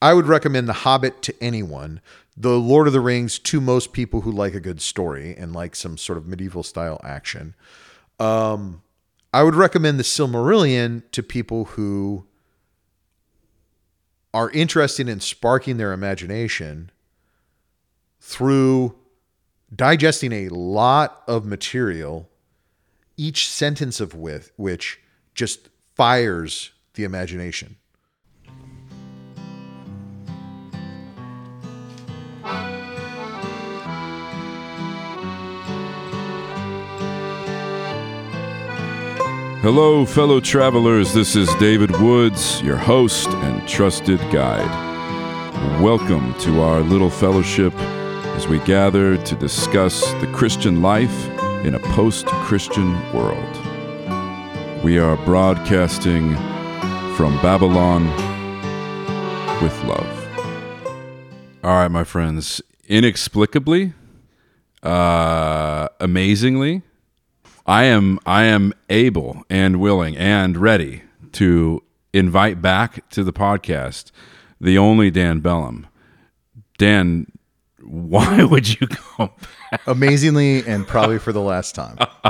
I would recommend The Hobbit to anyone. The Lord of the Rings to most people who like a good story and like some sort of medieval style action. Um, I would recommend The Silmarillion to people who are interested in sparking their imagination through digesting a lot of material, each sentence of with which just fires the imagination. Hello, fellow travelers. This is David Woods, your host and trusted guide. Welcome to our little fellowship as we gather to discuss the Christian life in a post Christian world. We are broadcasting from Babylon with love. All right, my friends. Inexplicably, uh, amazingly, I am I am able and willing and ready to invite back to the podcast the only Dan Bellum. Dan, why would you come back? Amazingly, and probably for the last time.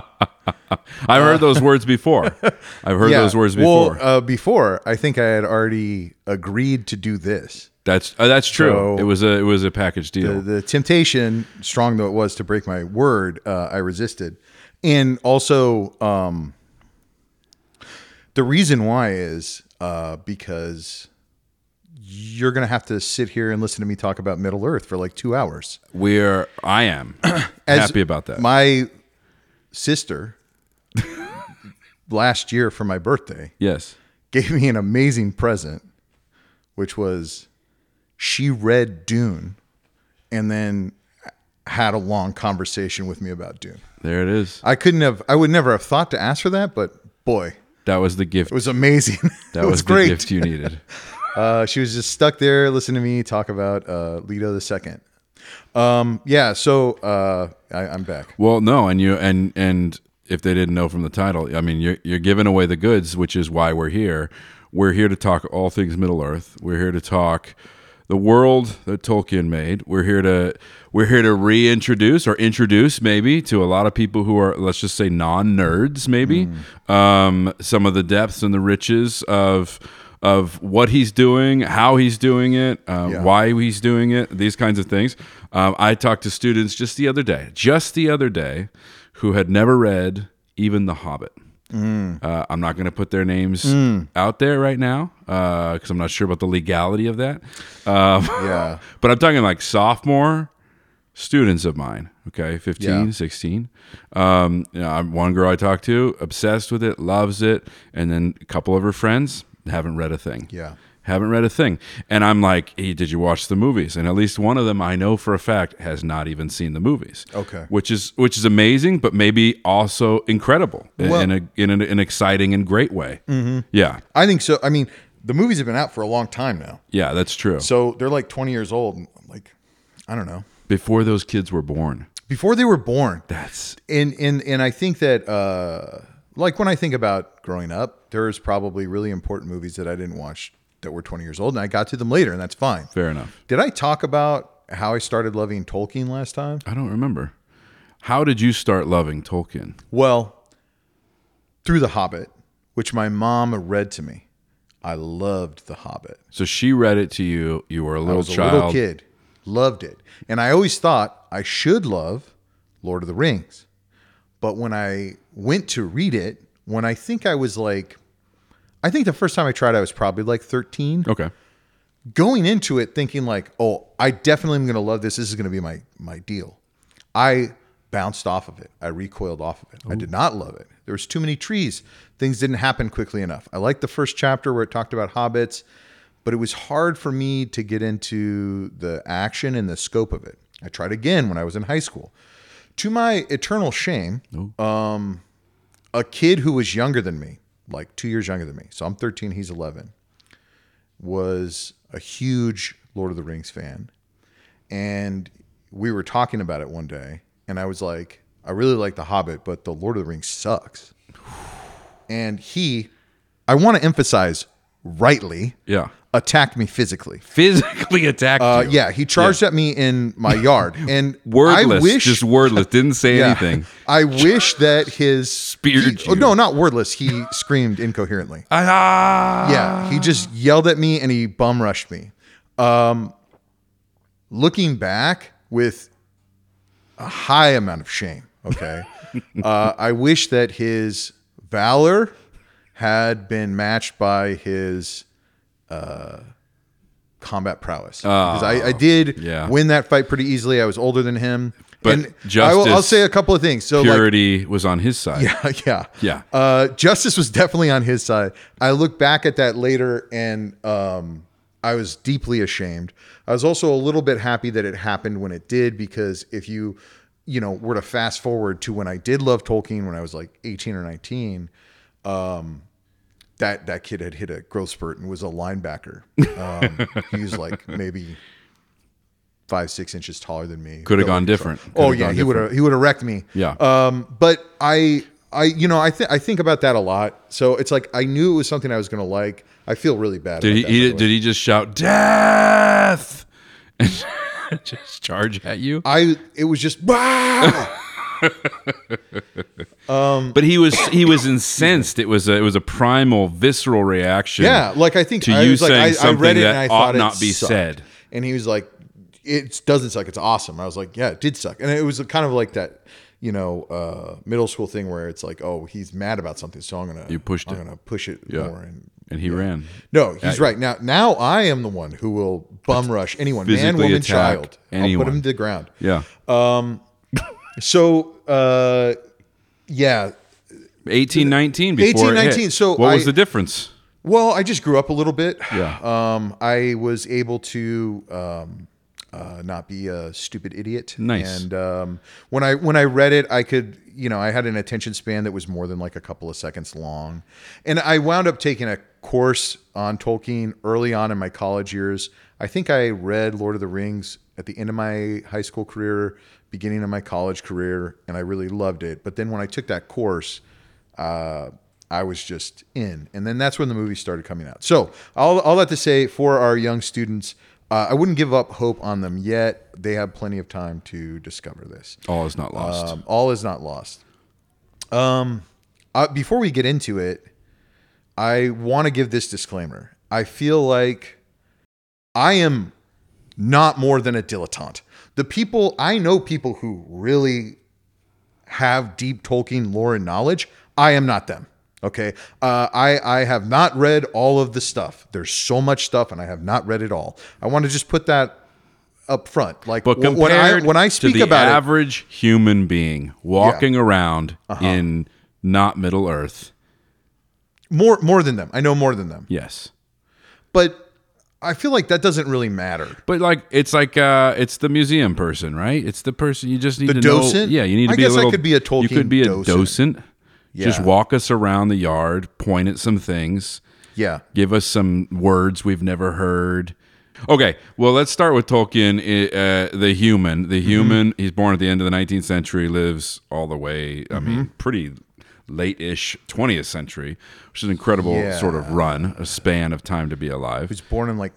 I've heard those words before. I've heard those words before. Well, uh, before I think I had already agreed to do this. that's uh, that's true. so- it was a it was a package The, deal. the temptation, strong though it was to break my word, uh, I resisted. And also, um, the reason why is uh, because you're going to have to sit here and listen to me talk about Middle Earth for like two hours. We're I am happy about that. My sister, last year for my birthday, yes. gave me an amazing present, which was she read Dune and then had a long conversation with me about Dune. There it is. I couldn't have, I would never have thought to ask for that, but boy, That was the gift. it was amazing. that was, was, the great. gift you needed. Uh, she was just stuck there listening to me talk about uh, Leto the Second. Um, yeah, so uh, I, I'm back. Well, no, and you and and if they didn't know from the title, I mean, you're you're giving away the goods, which is why we're here. We're here to talk all things Middle Earth. We're here to talk the world that Tolkien made. We're here to we're here to reintroduce or introduce maybe to a lot of people who are let's just say non nerds, maybe um, some of the depths and the riches of of what he's doing, how he's doing it, uh, Yeah. why he's doing it, these kinds of things. Um, I talked to students just the other day, just the other day, who had never read even The Hobbit. Uh, I'm not going to put their names out there right now because I'm not sure about the legality of that. Um, Yeah. but I'm talking like sophomore students of mine, okay, 15, Yeah. 16. Um, you know, one girl I talked to, obsessed with it, loves it. And then a couple of her friends haven't read a thing. Yeah. Haven't read a thing. And I'm like, hey, did you watch the movies? And at least one of them I know for a fact has not even seen the movies. Okay. Which is which is amazing, but maybe also incredible in- Well- in, a, in an, an exciting and great way. Mm-hmm. Yeah. I think so. I mean, the movies have been out for a long time now. Yeah, that's true. So they're like 20 years old. and, Like, I don't know. Before those kids were born. Before they were born. That's and and and I think that uh, like when I think about growing up, there's probably really important movies that I didn't watch that were 20 years old, and I got to them later, and that's fine. fair enough. Did I talk about how I started loving Tolkien last time? I don't remember. How did you start loving Tolkien? Well, through The Hobbit, which my mom read to me. I loved The Hobbit. So she read it to you. You were a I little was a child. little kid, loved it, and I always thought I should love Lord of the Rings. But when I went to read it, when I think I was like, I think the first time I tried, I was probably like 13. Okay. Going into it thinking like, oh, I definitely am going to love this. This is going to be my my deal. I bounced off of it. I recoiled off of it. I did not love it. There was too many trees. Things didn't happen quickly enough. I liked the first chapter where it talked about hobbits, but it was hard for me to get into the action and the scope of it. I tried again when I was in high school. To my eternal shame, um, a kid who was younger than me, like two years younger than me, so I'm 13, he's 11, was a huge Lord of the Rings fan. And we were talking about it one day, and I was like, I really like The Hobbit, but The Lord of the Rings sucks. And he, I want to emphasize, rightly Yeah. attacked me physically. Physically attacked Uh, you. yeah, he charged at me in my yard, and Wordless. I wish, just wordless. Didn't say yeah, anything. I wish that his Speared he- oh, no, not wordless. He screamed incoherently. Ah. Yeah, he just yelled at me and he bum rushed me. Um, looking back with a high amount of shame. Okay, uh, I wish that his valor had been matched by his uh, combat prowess. Because I, I did Ah, yeah. win that fight pretty easily. I was older than him. But and I will, I'll say a couple of things. So like Purity was on his side. yeah, yeah, Yeah. Uh, justice was definitely on his side. I look back at that later, and um, I was deeply ashamed. I was also a little bit happy that it happened when it did, because if you, you know, were to fast forward to when I did love Tolkien when I was like eighteen or nineteen, um, that that kid had hit a growth spurt and was a linebacker. Um, he was like maybe. Five six inches taller than me. Could have gone different. Could Oh yeah, he would have he would have wrecked me. Yeah. Um, but I, I, you know, I think I think about that a lot. So it's like I knew it was something I was going to like. I feel really bad. Did about he, that, he did, the way. did he just shout death just charge at you? I. It was just. "Bah!" But he was he was incensed. It was a, it was a primal, visceral reaction. yeah, like I think To I you was like, saying I, I something read it that and I ought thought it not be sucked. said. And he was like, "It doesn't suck. It's awesome." I was like, "Yeah, it did suck." And it was kind of like that, you know, uh, middle school thing where it's like, "Oh, he's mad about something, so I'm gonna You pushed I'm it. gonna push it Yeah. more." And and he ran. No, he's At- right. Now now I am the one who will bum rush anyone, man, woman, child. I'll put him to the ground. Yeah. Um So uh yeah. Eighteen nineteen before 18, 19, so what was I- the difference? Well, I just grew up a little bit. Yeah. Um I was able to um uh, not be a stupid idiot. Nice. And um, when I when I read it, I could you know I had an attention span that was more than like a couple of seconds long, and I wound up taking a course on Tolkien early on in my college years. I think I read Lord of the Rings at the end of my high school career, beginning of my college career, and I really loved it. But then when I took that course, uh, I was just in. And then that's when the movies started coming out. So all, all that to say for our young students, uh, I wouldn't give up hope on them yet. They have plenty of time to discover this. All is not lost. Um, all is not lost. Um, uh, before we get into it, I want to give this disclaimer. I feel like I am not more than a dilettante. The people I know, people who really have deep Tolkien lore and knowledge. I am not them. Okay, uh, I I have not read all of the stuff. There's so much stuff, and I have not read it all. I want to just put that up front. Like But compared when I when I to speak the about it, average human being walking around Uh-huh. in not Middle Earth, more more than them. I know more than them, yes. but I feel like that doesn't really matter. But like it's like uh it's the museum person, right? It's the person you just need The to docent? know. Yeah, you need to I be guess a I little. I could be a Tolkien. You could be a docent. docent. Just walk us around the yard, point at some things, Yeah, give us some words we've never heard. Okay, well, let's start with Tolkien, uh, the human. The Mm-hmm. human, he's born at the end of the 19th century, lives all the way, I Mm-hmm. mean, pretty late ish 20th century, which is an incredible Yeah. sort of run, a span of time to be alive. he was born in like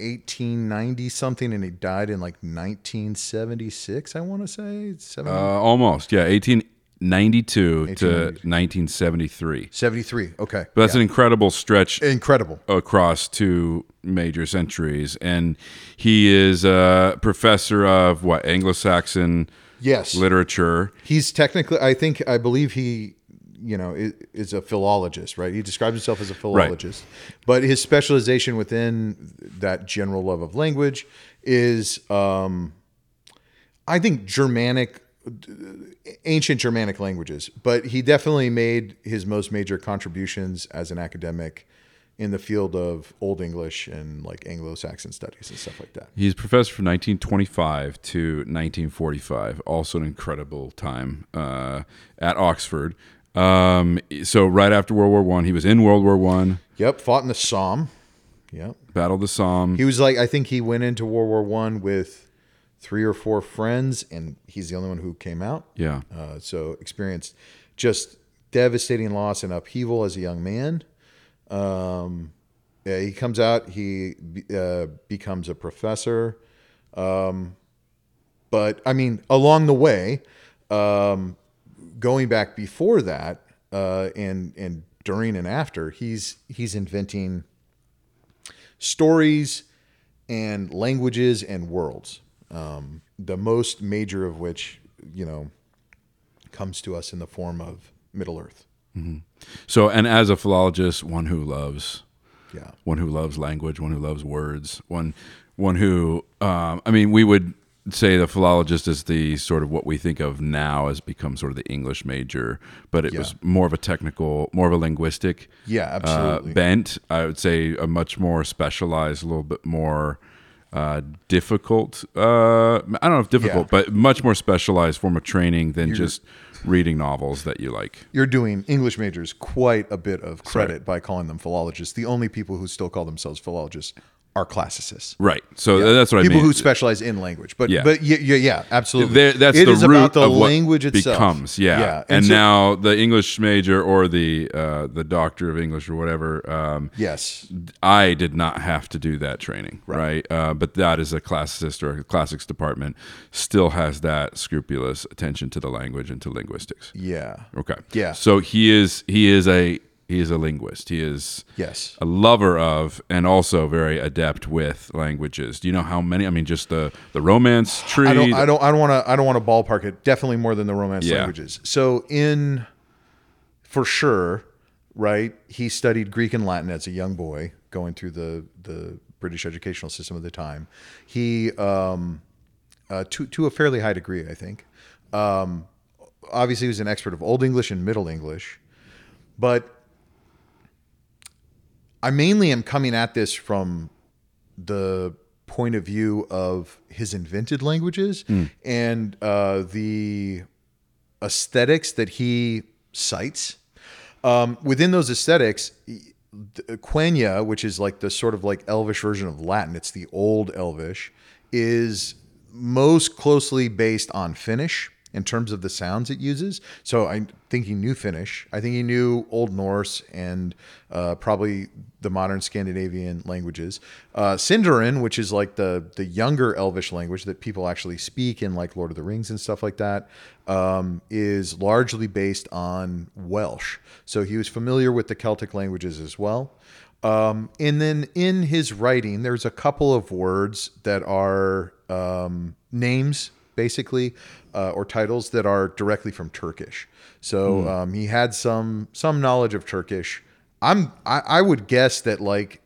1890 something, and he died in like 1976. I want to say 70, Uh, almost, yeah, 1892 to 1973. 73. Okay, But that's Yeah. an incredible stretch incredible. across two major centuries. And he is a professor of what, Anglo Saxon Yes, literature. he's technically. I think I believe he, you know, is, is a philologist, right? He describes himself as a philologist, but his specialization within that general love of language is, um, I think, Germanic, ancient Germanic languages. But he definitely made his most major contributions as an academic in the field of Old English and like Anglo-Saxon studies and stuff like that. He's professor from 1925 to 1945. Also an incredible time uh, at Oxford. Um, so right after World War One, he was in World War One, Yep, fought in the Somme. Yep. battled the Somme. He was like, I think he went into World War One with three or four friends, and he's the only one who came out. yeah, Uh, so experienced just devastating loss and upheaval as a young man. Um, Yeah, he comes out. He uh, becomes a professor. Um, but I mean, along the way, um, going back before that, uh, and and during and after, he's he's inventing stories and languages and worlds. Um, the most major of which, you know, comes to us in the form of Middle Earth. So, and as a philologist, one who loves, Yeah. one who loves language, one who loves words, one, one who, um, I mean, we would say the philologist is the sort of what we think of now as become sort of the English major, but it was more of a technical, more of a linguistic Yeah, uh, bent. I would say a much more specialized, a little bit more uh, difficult. Uh, I don't know if difficult, Yeah. but much more specialized form of training than just reading novels that you like. You're doing English majors quite a bit of credit by calling them philologists. The only people who still call themselves philologists are classicists. Right. So that's what people I mean. who specialize in language. But Yeah. but yeah, yeah, yeah absolutely. There, that's It the is root about the of what language itself. becomes, yeah. yeah. And, so- now the English major or the uh, the doctor of English or whatever. Um, yes, I did not have to do that training, right? Uh, but that is a classicist or a classics department still has that scrupulous attention to the language and to linguistics. yeah, Okay. Yeah. So he is he is a he is a linguist. He is yes. a lover of and also very adept with languages. Do you know how many? I mean, just the the Romance tree. I don't. I don't. I don't want to. I don't want to ballpark it. Definitely more than the Romance Yeah. languages. So in, for sure, right? He studied Greek and Latin as a young boy, going through the the British educational system of the time. He, um, uh, to to a fairly high degree, I think. Um, obviously, he was an expert of Old English and Middle English, but I mainly am coming at this from the point of view of his invented languages and uh, the aesthetics that he cites. Um, within those aesthetics, Quenya, which is like the sort of like Elvish version of Latin, it's the old Elvish, is most closely based on Finnish in terms of the sounds it uses. So I think he knew Finnish. I think he knew Old Norse and uh, probably the modern Scandinavian languages. Uh, Sindarin, which is like the the younger Elvish language that people actually speak in like Lord of the Rings and stuff like that, um, is largely based on Welsh. So he was familiar with the Celtic languages as well. Um, and then in his writing, there's a couple of words that are um, names, basically, uh, or titles that are directly from Turkish. So um, he had some some knowledge of Turkish. I'm I, I would guess that like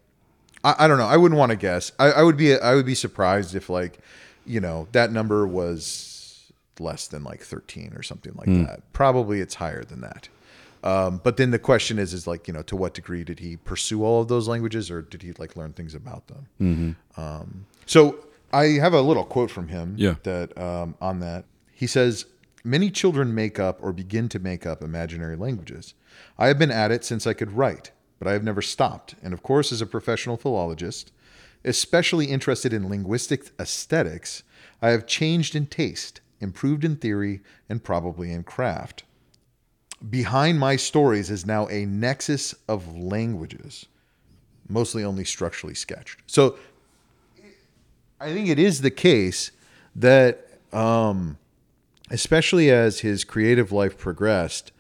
I, I don't know. I wouldn't want to guess. I, I would be I would be surprised if like you know that number was less than like 13 or something like that. Probably it's higher than that. Um, but then the question is, is like, you know, to what degree did he pursue all of those languages or did he like learn things about them? Um, so I have a little quote from him Yeah. that um, on that. He says, Many children make up or begin to make up imaginary languages. I have been at it since I could write, but I have never stopped. And of course, as a professional philologist, especially interested in linguistic aesthetics, I have changed in taste, improved in theory, and probably in craft. Behind my stories is now a nexus of languages, mostly only structurally sketched. So I think it is the case that, um, especially as his creative life progressed,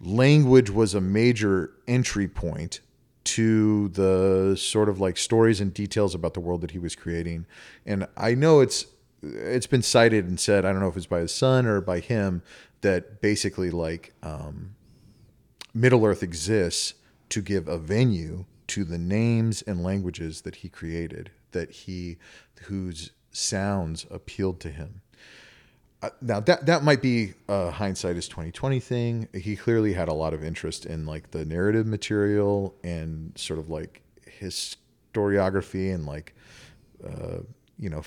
language was a major entry point to the sort of like stories and details about the world that he was creating. And I know it's it's been cited and said, I don't know if it's by his son or by him, that basically like um, Middle Earth exists to give a venue to the names and languages that he created, that he whose sounds appealed to him. Now that that might be a hindsight is 2020 thing. He clearly had a lot of interest in like the narrative material and sort of like historiography and like uh, you know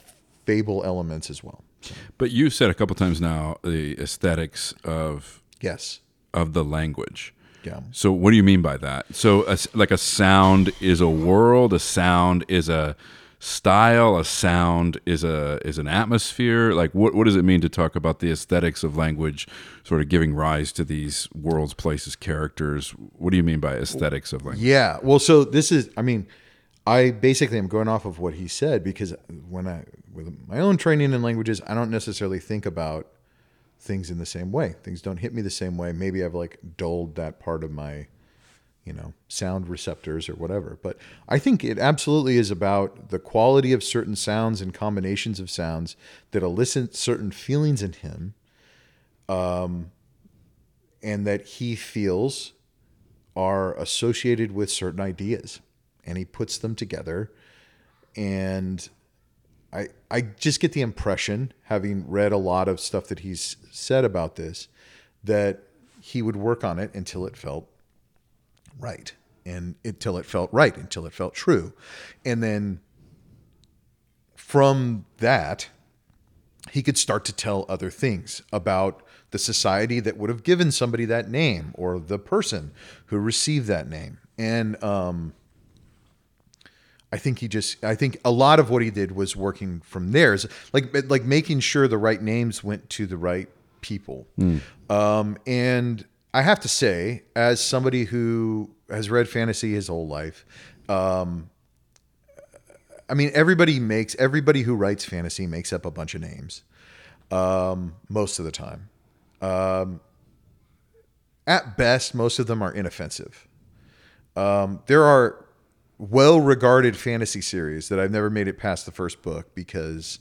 fable elements as well. So, But you said a couple times now the aesthetics of yes, of the language. yeah. So what do you mean by that? So a like a sound is a world, a sound is a style, a sound, is a is an atmosphere? Like what what does it mean to talk about the aesthetics of language, sort of giving rise to these worlds, places, characters? What do you mean by aesthetics of language? Yeah. Well, so this is, I mean, I basically am going off of what he said because when I, with my own training in languages, I don't necessarily think about things in the same way. Things don't hit me the same way. Maybe I've like dulled that part of my, you know, sound receptors or whatever. But I think it absolutely is about the quality of certain sounds and combinations of sounds that elicit certain feelings in him, um, and that he feels are associated with certain ideas, and he puts them together, and I I just get the impression, having read a lot of stuff that he's said about this, that he would work on it until it felt right and until it felt right until it felt true. And then from that he could start to tell other things about the society that would have given somebody that name or the person who received that name. And um, I think he just I think a lot of what he did was working from there. Is like like making sure the right names went to the right people. Um, and I have to say, as somebody who has read fantasy his whole life, um, I mean everybody makes everybody who writes fantasy makes up a bunch of names um, most of the time. Um, at best, most of them are inoffensive. Um, there are well-regarded fantasy series that I've never made it past the first book because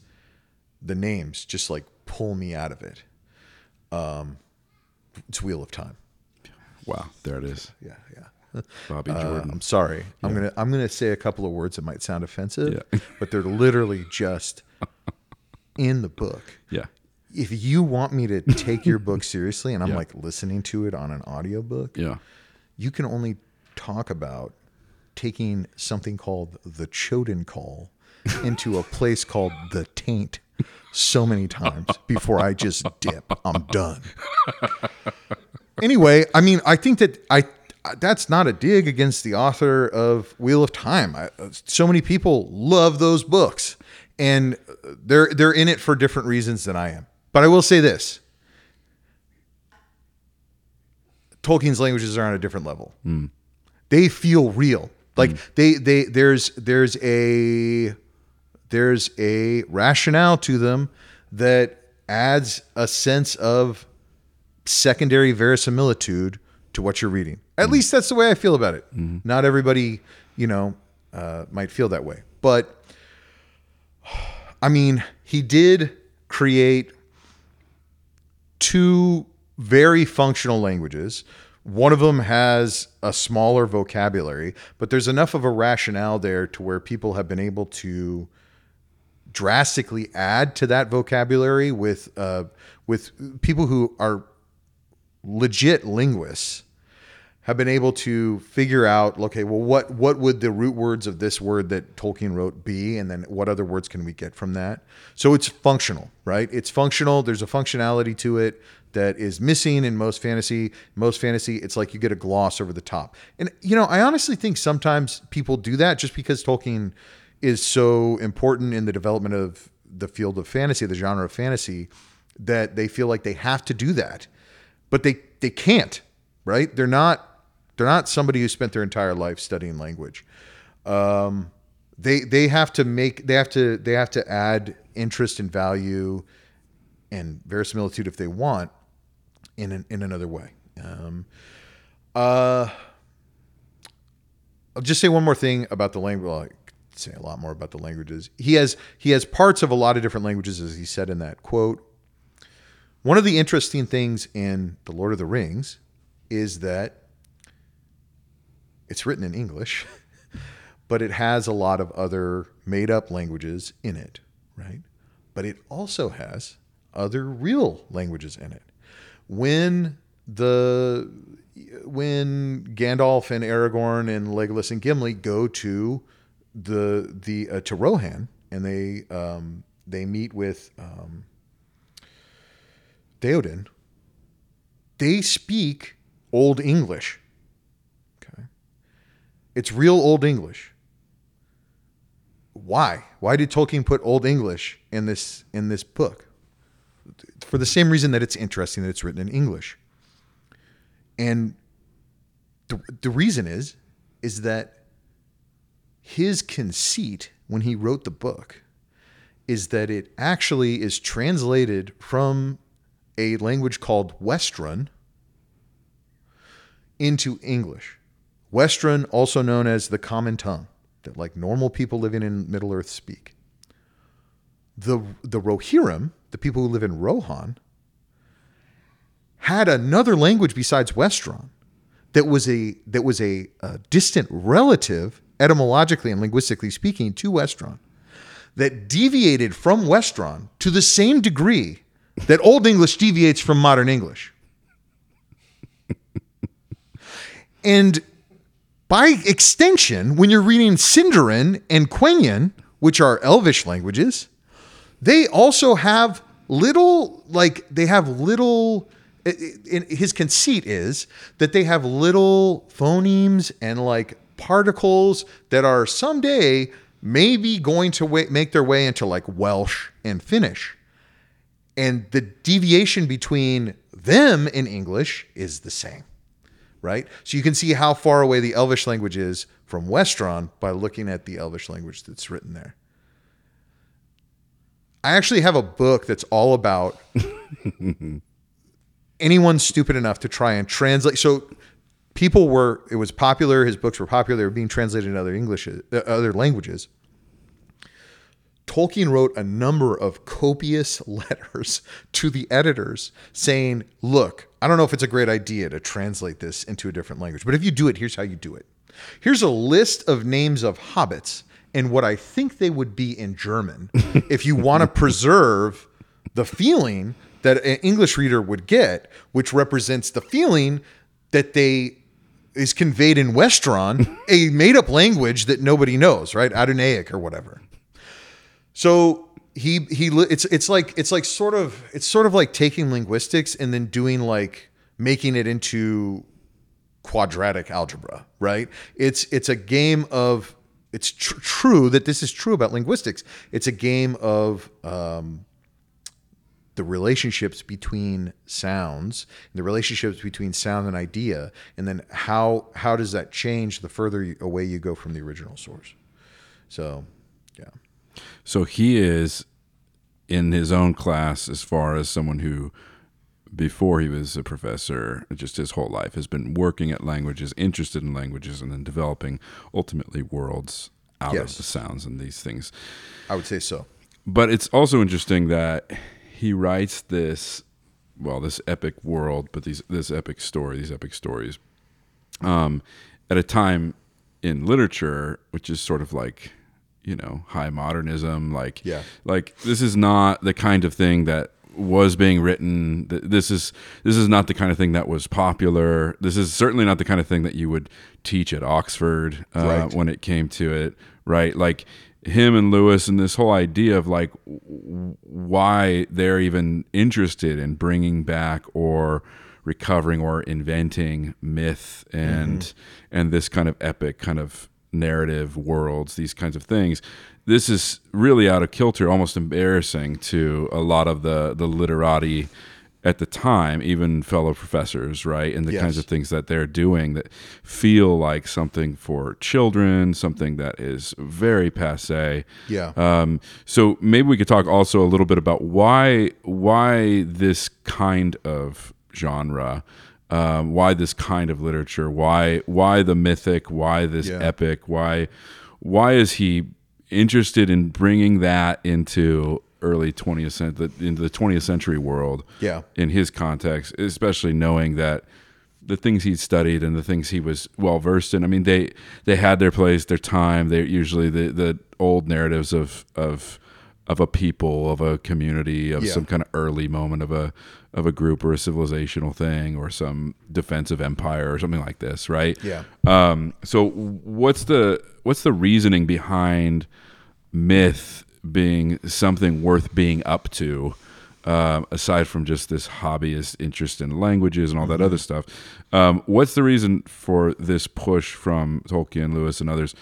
the names just like pull me out of it. Um, it's Wheel of Time. Wow, there it is, Yeah, yeah. Bobby Uh, I'm sorry. I'm gonna I'm gonna say a couple of words that might sound offensive, Yeah. but they're literally just in the book. yeah, If you want me to take your book seriously, and I'm Yeah. like listening to it on an audiobook, yeah, you can only talk about taking something called the Choedan Kal into a place called the Taint so many times before I just dip. I'm done. Anyway, I mean, I think that I that's not a dig against the author of Wheel of Time. I, so many people love those books, and they're they're in it for different reasons than I am. But I will say this: Tolkien's languages are on a different level. Hmm. They feel real. Like hmm. they they there's there's a there's a rationale to them that adds a sense of secondary verisimilitude to what you're reading. At least that's the way I feel about it. Not everybody, you know, uh, might feel that way, but I mean, he did create two very functional languages. One of them has a smaller vocabulary, but there's enough of a rationale there to where people have been able to drastically add to that vocabulary with uh, with people who are legit linguists have been able to figure out okay well what what would the root words of this word that Tolkien wrote be? And then what other words can we get from that? So it's functional right? It's functional. There's a functionality to it that is missing in most fantasy. Most fantasy it's like you get a gloss over the top. And you know I honestly think sometimes people do that just because Tolkien is so important in the development of the field of fantasy the genre of fantasy that they feel like they have to do that. But they they can't right? They're not they're not somebody who spent their entire life studying language. Um, they they have to make they have to they have to add interest and value and verisimilitude if they want in an, in another way. Um, uh, I'll just say one more thing about the language. Say a lot more about the languages. He has he has parts of a lot of different languages, as he said in that quote. One of the interesting things in The Lord of the Rings is that it's written in English, but it has a lot of other made up languages in it, right? But it also has other real languages in it. When the when Gandalf and Aragorn and Legolas and Gimli go to the the uh, to Rohan and they um, they meet with um, they speak Old English. Okay. It's real Old English. why? Why did Tolkien put Old English in this in this book? For the same reason that it's interesting that it's written in English. And the, the reason is is that his conceit when he wrote the book is that it actually is translated from a language called Westron into English. Westron, also known as the common tongue, that like normal people living in Middle Earth speak. The the Rohirrim, the people who live in Rohan, had another language besides Westron that was a that was a, a distant relative etymologically and linguistically speaking to Westron that deviated from Westron to the same degree that Old English deviates from modern English. and by extension, when you're reading Sindarin and Quenyan, which are Elvish languages, they also have little, like, they have little. Eh, eh, his conceit is that they have little phonemes and like particles that are someday maybe going to make their way into like Welsh and Finnish. And the deviation between them in English is the same right? So you can see how far away the Elvish language is from Westron by looking at the Elvish language that's written there. I actually have a book that's all about anyone stupid enough to try and translate. So people were, it was popular. His books were popular. They were being translated in other English, uh, other languages. Tolkien wrote a number of copious letters to the editors saying, Look, I don't know if it's a great idea to translate this into a different language, but if you do it, here's how you do it. Here's a list of names of hobbits and what I think they would be in German if you want to preserve the feeling that an English reader would get, which represents the feeling that they is conveyed in Westron, a made up language that nobody knows, right? Adunaic or whatever. So he he it's it's like it's like sort of it's sort of like taking linguistics and then doing like making it into quadratic algebra, right? It's it's a game of it's tr- true that this is true about linguistics. It's a game of um, the relationships between sounds, the relationships between sound and idea, and then how how does that change the further away you go from the original source? So, yeah. So he is in his own class as far as someone who before he was a professor just his whole life has been working at languages interested in languages and then developing ultimately worlds out yes. of the sounds and these things i would say so but it's also interesting that he writes this well this epic world but these this epic story these epic stories um, at a time in literature which is sort of like you know high modernism like yeah. like this is not the kind of thing that was being written. This is this is not the kind of thing that was popular. This is certainly not the kind of thing that you would teach at oxford uh, right. when it came to it right? Like him and lewis and this whole idea of like why they're even interested in bringing back or recovering or inventing myth and mm-hmm. and this kind of epic kind of narrative worlds, these kinds of things. This is really out of kilter, almost embarrassing to a lot of the the literati at the time, even fellow professors, right? And the yes. kinds of things that they're doing that feel like something for children, something that is very passe. Yeah. Um, so maybe we could talk also a little bit about why why this kind of genre um, why this kind of literature? Why why the mythic? Why this yeah. epic? Why why is he interested in bringing that into early 20th century into the 20th century world? Yeah, in his context, especially knowing that the things he'd studied and the things he was well versed in. I mean, they they had their place, their time. They're usually the the old narratives of of of a people, of a community, of yeah. some kind of early moment of a of a group or a civilizational thing or some defensive empire or something like this, right? Yeah. Um, so what's the what's the reasoning behind myth being something worth being up to? Um, aside from just this hobbyist interest in languages and all that mm-hmm. other stuff, um, what's the reason for this push from Tolkien, Lewis, and others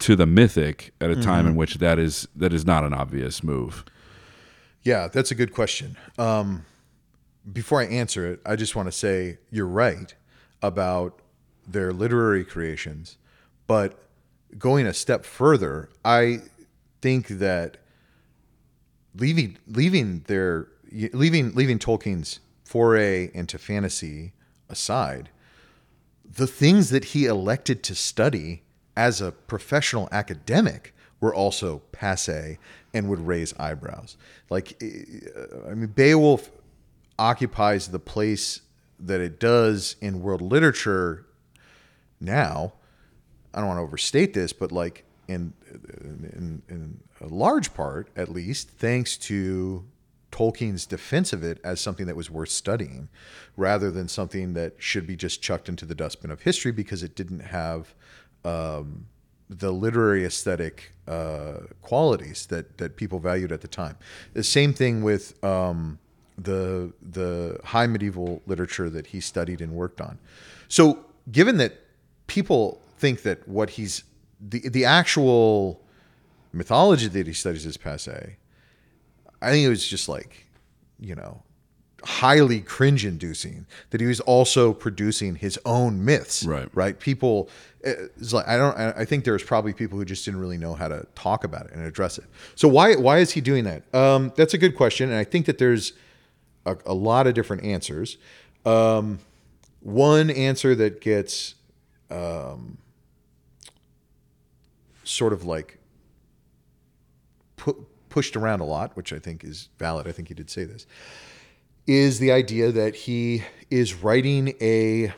to the mythic at a time in which that is that is not an obvious move. Yeah, that's a good question. Um, before I answer it, I just want to say you're right about their literary creations, but going a step further, I think that leaving leaving their leaving leaving Tolkien's foray into fantasy aside, the things that he elected to study as a professional academic were also passe and would raise eyebrows. Like, eh, I mean, Beowulf occupies the place that it does in world literature now. I don't want to overstate this, but like in in, in a large part, at least, thanks to Tolkien's defense of it as something that was worth studying, rather than something that should be just chucked into the dustbin of history because it didn't have um, the literary aesthetic uh, qualities that that people valued at the time. The same thing with um, the the high medieval literature that he studied and worked on. So, given that people think that what he's the the actual mythology that he studies is passe, I think it was just like, you know, highly cringe inducing that he was also producing his own myths. Right. Right. People, it's like, I don't, I think there's probably people who just didn't really know how to talk about it and address it. So why, why is he doing that? Um, that's a good question. And I think that there's a, a lot of different answers. Um, one answer that gets, um, sort of like pu- pushed around a lot, which I think is valid. I think he did say this, is the idea that he is writing a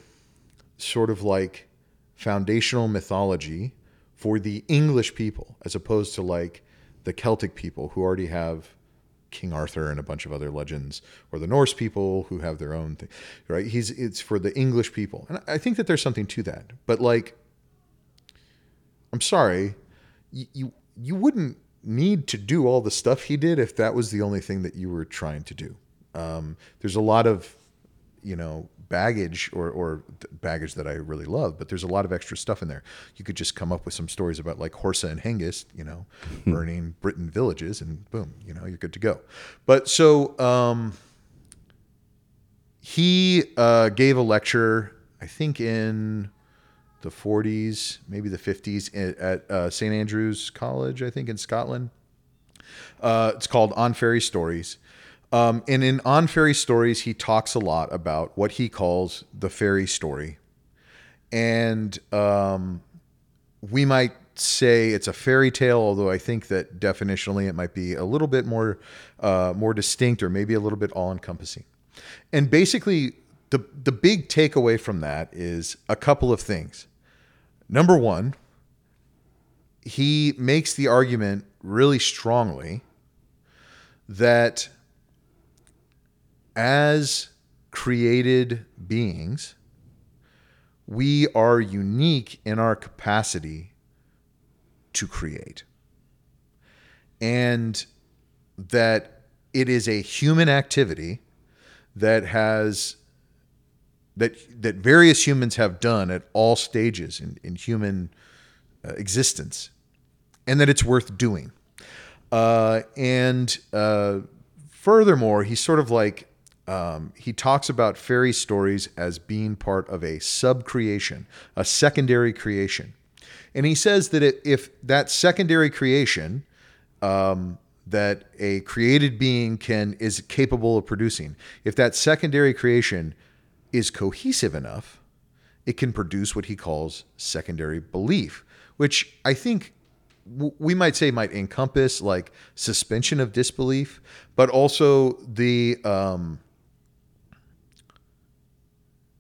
sort of like foundational mythology for the English people, as opposed to like the Celtic people who already have King Arthur and a bunch of other legends, or the Norse people who have their own thing, right? He's it's for the English people, and I think that there's something to that. But like, I'm sorry, you you, you wouldn't need to do all the stuff he did if that was the only thing that you were trying to do. Um, there's a lot of, you know, baggage or, or baggage that I really love, but there's a lot of extra stuff in there. You could just come up with some stories about like Horsa and Hengist, you know, burning Britain villages, and boom, you know, you're good to go. But so um, he uh, gave a lecture, I think in the 40s, maybe the 50s at, uh, St. Andrew's College, I think in Scotland. Uh, it's called On Fairy Stories. Um, and in On Fairy Stories, he talks a lot about what he calls the fairy story. And um, we might say it's a fairy tale, although I think that definitionally it might be a little bit more, uh, more distinct or maybe a little bit all encompassing. And basically, the, the big takeaway from that is a couple of things. Number one, he makes the argument really strongly that as created beings, we are unique in our capacity to create. And that it is a human activity that has that that various humans have done at all stages in, in human uh, existence, and that it's worth doing. Uh, and uh, furthermore, he's sort of like um, he talks about fairy stories as being part of a subcreation, a secondary creation, and he says that it, if that secondary creation um, that a created being can is capable of producing, if that secondary creation is cohesive enough, it can produce what he calls secondary belief, which I think we might say might encompass like suspension of disbelief, but also the um,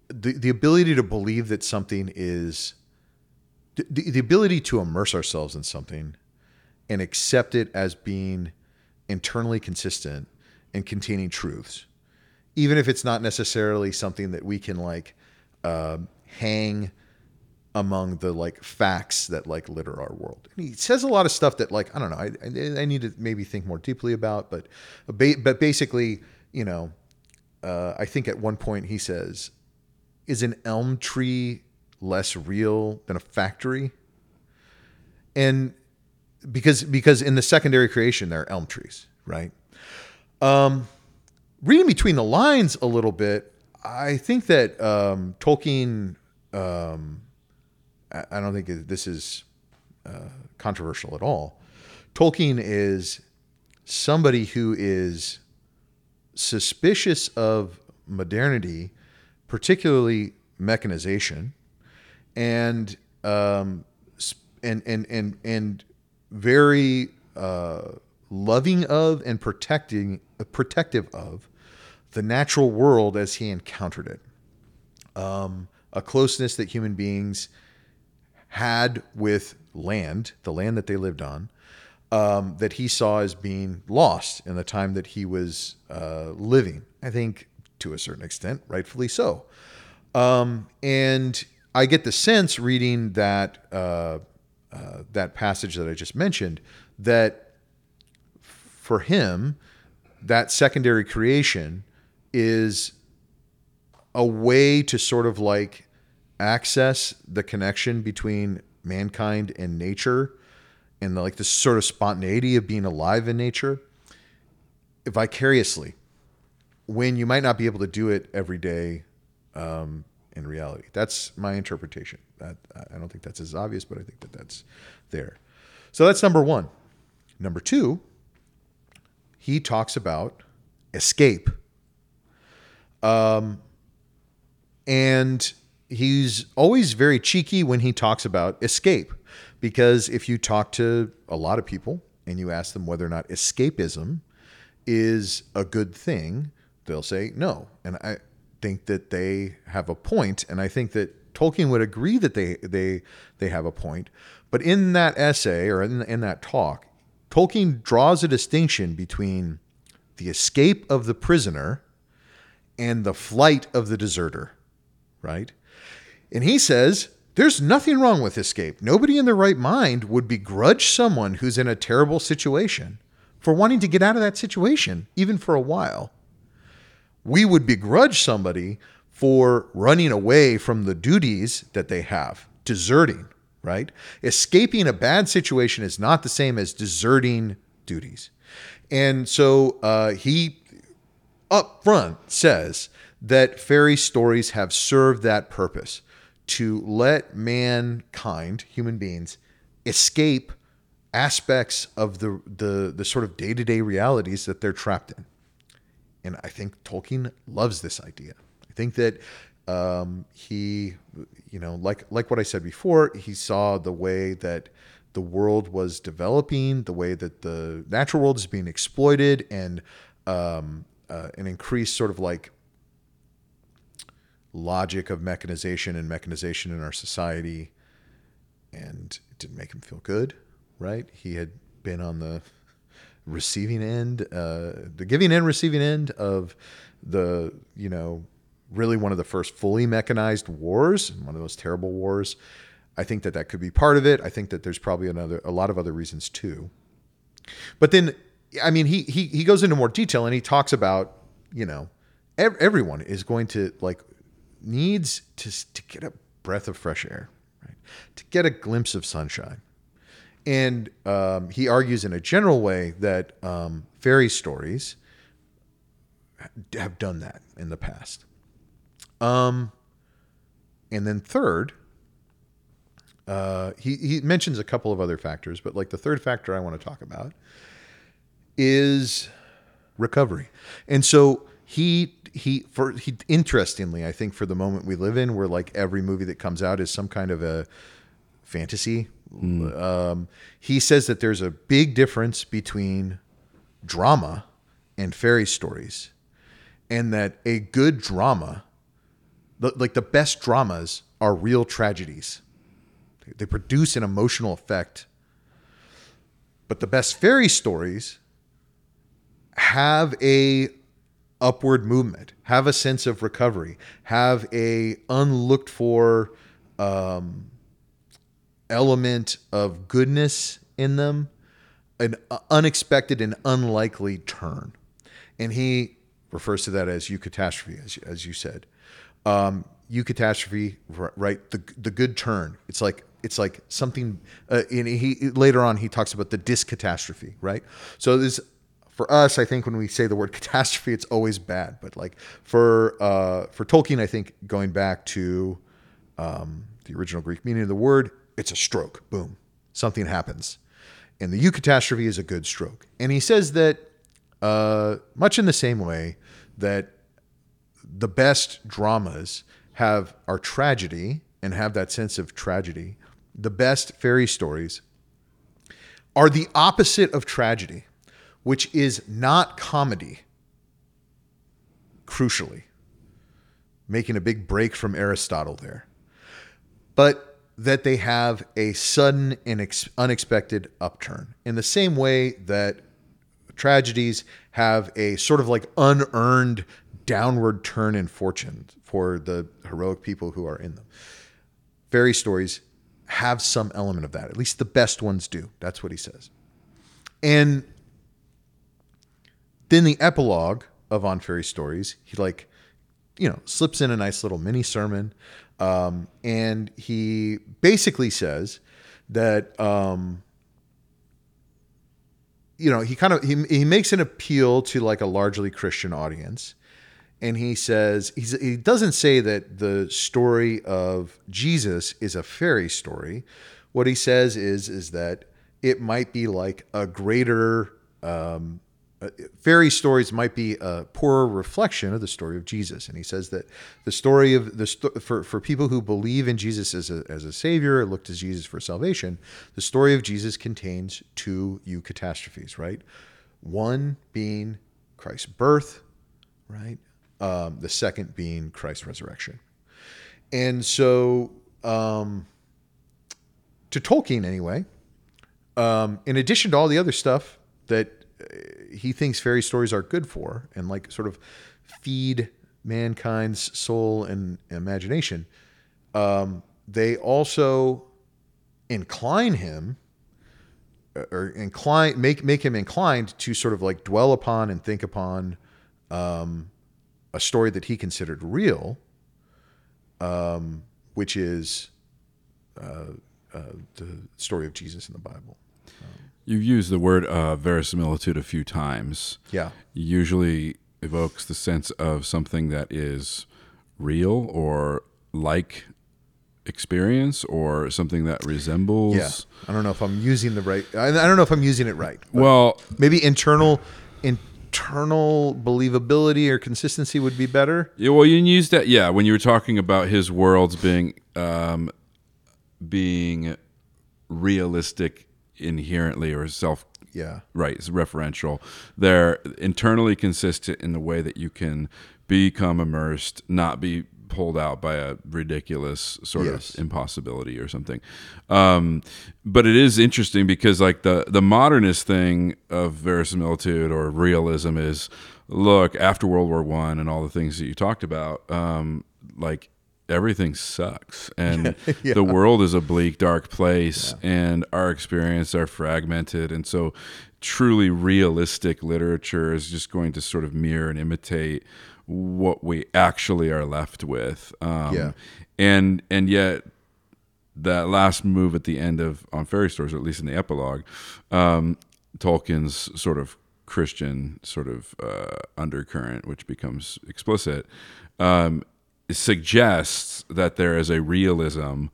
the the ability to believe that something is the, the ability to immerse ourselves in something and accept it as being internally consistent and containing truths even if it's not necessarily something that we can like uh, hang among the like facts that like litter our world. And he says a lot of stuff that like I don't know. I, I need to maybe think more deeply about, but but basically, you know, uh, I think at one point he says, "Is an elm tree less real than a factory?" and because because in the secondary creation there are elm trees, right? Um, reading between the lines a little bit, I think that um, Tolkien. Um, I don't think this is uh, controversial at all. Tolkien is somebody who is suspicious of modernity, particularly mechanization, and um, and and and and very uh, loving of and protecting protective of the natural world as he encountered it. Um, a closeness that human beings had with land, the land that they lived on, um, that he saw as being lost in the time that he was uh, living. I think to a certain extent, rightfully so. Um, and I get the sense reading that uh, uh, that passage that I just mentioned that for him, that secondary creation is a way to sort of like access the connection between mankind and nature and the, like the sort of spontaneity of being alive in nature vicariously when you might not be able to do it every day um, in reality. That's my interpretation. I don't think that's as obvious, but I think that that's there. So that's number one. Number two, he talks about escape. Um, and he's always very cheeky when he talks about escape, because if you talk to a lot of people and you ask them whether or not escapism is a good thing, they'll say no. And I think that they have a point, and I think that Tolkien would agree that they they they have a point. But in that essay or in, in that talk, Tolkien draws a distinction between the escape of the prisoner and the flight of the deserter, right? And he says there's nothing wrong with escape. Nobody in their right mind would begrudge someone who's in a terrible situation for wanting to get out of that situation, even for a while. We would begrudge somebody for running away from the duties that they have, deserting, right? Escaping a bad situation is not the same as deserting duties. And so uh, he up front says that fairy stories have served that purpose to let mankind, human beings, escape aspects of the the, the sort of day-to-day realities that they're trapped in. And I think Tolkien loves this idea. I think that um, he, you know, like like what I said before, he saw the way that the world was developing, the way that the natural world is being exploited, and um, uh, an increased sort of like logic of mechanization and mechanization in our society. And it didn't make him feel good, right? He had been on the receiving end, uh, the giving and receiving end of the, you know, really one of the first fully mechanized wars, one of those terrible wars. I think that that could be part of it. I think that there's probably another, a lot of other reasons too. But then, I mean, he he he goes into more detail and he talks about, you know, ev- everyone is going to like needs to to get a breath of fresh air, right? To get a glimpse of sunshine. And um, he argues in a general way that um, fairy stories have done that in the past. Um, and then third, uh, he he mentions a couple of other factors, but like the third factor I want to talk about is recovery. And so he he for he interestingly, I think for the moment we live in, where like every movie that comes out is some kind of a fantasy. Um, he says that there's a big difference between drama and fairy stories, and that a good drama, the- like the best dramas, are real tragedies. They produce an emotional effect. But the best fairy stories have a upward movement, have a sense of recovery, have a unlooked for um, element of goodness in them, an unexpected and unlikely turn. And he refers to that as eucatastrophe, as, as you said. Um, eucatastrophe, r- right? The, the good turn. It's like it's like something. Uh, and he later on he talks about the dyscatastrophe, right? So this for us, I think when we say the word catastrophe, it's always bad. But like for uh, for Tolkien, I think going back to um, the original Greek meaning of the word, it's a stroke. Boom, something happens, and the eucatastrophe is a good stroke. And he says that uh, much in the same way that the best dramas have are tragedy and have that sense of tragedy. The best fairy stories are the opposite of tragedy, which is not comedy. Crucially, making a big break from Aristotle there, but that they have a sudden and unexpected upturn in the same way that tragedies have a sort of like unearned downward turn in fortune for the heroic people who are in them. Fairy stories have some element of that. At least the best ones do. That's what he says. And then the epilogue of On Fairy Stories, he like, you know, slips in a nice little mini sermon. Um, and he basically says that um, you know, he kind of he, he makes an appeal to like a largely Christian audience. And he says he doesn't say that the story of Jesus is a fairy story. What he says is is that it might be like a greater um, uh, fairy stories might be a poorer reflection of the story of Jesus. And he says that the story of the sto- for for people who believe in Jesus as a as a savior, look to Jesus for salvation, the story of Jesus contains two eucatastrophes, right? One being Christ's birth, right? Um, the second being Christ's resurrection. And so, um, to Tolkien anyway, um, in addition to all the other stuff that he thinks fairy stories are good for and like sort of feed mankind's soul and imagination, um, they also incline him uh, or incline make make him inclined to sort of like dwell upon and think upon um, a story that he considered real, um, which is uh, uh, the story of Jesus in the Bible. You've used the word uh, verisimilitude a few times. Yeah. Usually evokes the sense of something that is real or like experience or something that resembles. Yeah. I don't know if I'm using the right. I, I don't know if I'm using it right. Well, maybe internal internal believability or consistency would be better. Yeah, well, you used that, yeah, when you were talking about his worlds being um, being realistic inherently or self Yeah. right, it's referential. They're internally consistent in the way that you can become immersed, not be pulled out by a ridiculous sort Yes. of impossibility or something. Um, but it is interesting because like the the modernist thing of verisimilitude or realism is look after World War One and all the things that you talked about, um, like everything sucks and the world is a bleak dark place and our experiences are fragmented and so truly realistic literature is just going to sort of mirror and imitate what we actually are left with um, Yeah. and and yet that last move at the end of on fairy stories, or at least in the epilogue, um, Tolkien's sort of Christian sort of uh, undercurrent, which becomes explicit, um, suggests that there is a realism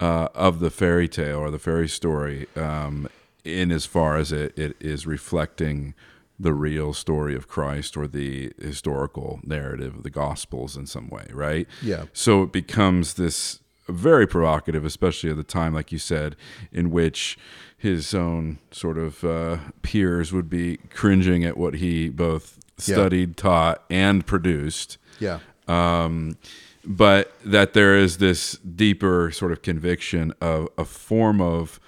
uh, of the fairy tale or the fairy story, um, in as far as it, it is reflecting the real story of Christ or the historical narrative of the Gospels in some way, right? Yeah. So it becomes this very provocative, especially at the time, like you said, in which his own sort of uh, peers would be cringing at what he both Yeah. studied, taught, and produced. Yeah. Um, but that there is this deeper sort of conviction of a form of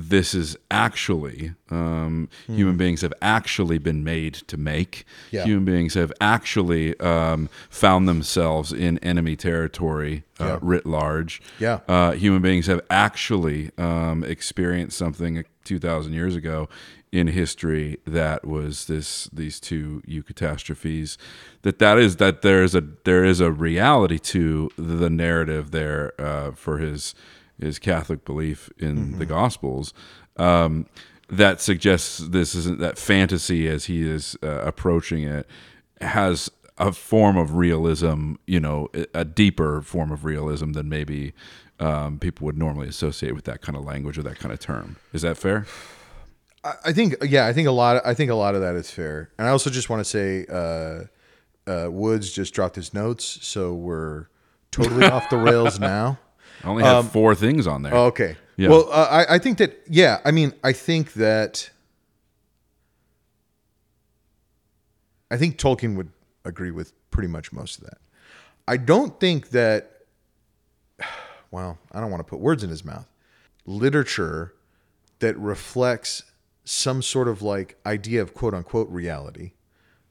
this is actually um, human beings have actually been made to make. Hmm. Yeah. Human beings have actually um, found themselves in enemy territory uh, Yeah. writ large. Yeah. Uh, human beings have actually um, experienced something 2,000 years ago in history that was this these two eucatastrophes that that is that there is a there is a reality to the narrative there uh, for his is Catholic belief in the Gospels. Um, that suggests this isn't that fantasy as he is uh, approaching it has a form of realism, you know, a deeper form of realism than maybe um, people would normally associate with that kind of language or that kind of term. Is that fair? I- I think yeah, I think a lot. Of, I think a lot of that is fair, and I also just want to say, uh, uh, Woods just dropped his notes, so we're totally off the rails now. I only have four things on there. Oh, okay. Yeah. Well, uh, I, I think that yeah. I mean, I think that I think Tolkien would agree with pretty much most of that. I don't think that. Well, I don't want to put words in his mouth. Literature that reflects some sort of like idea of quote unquote reality,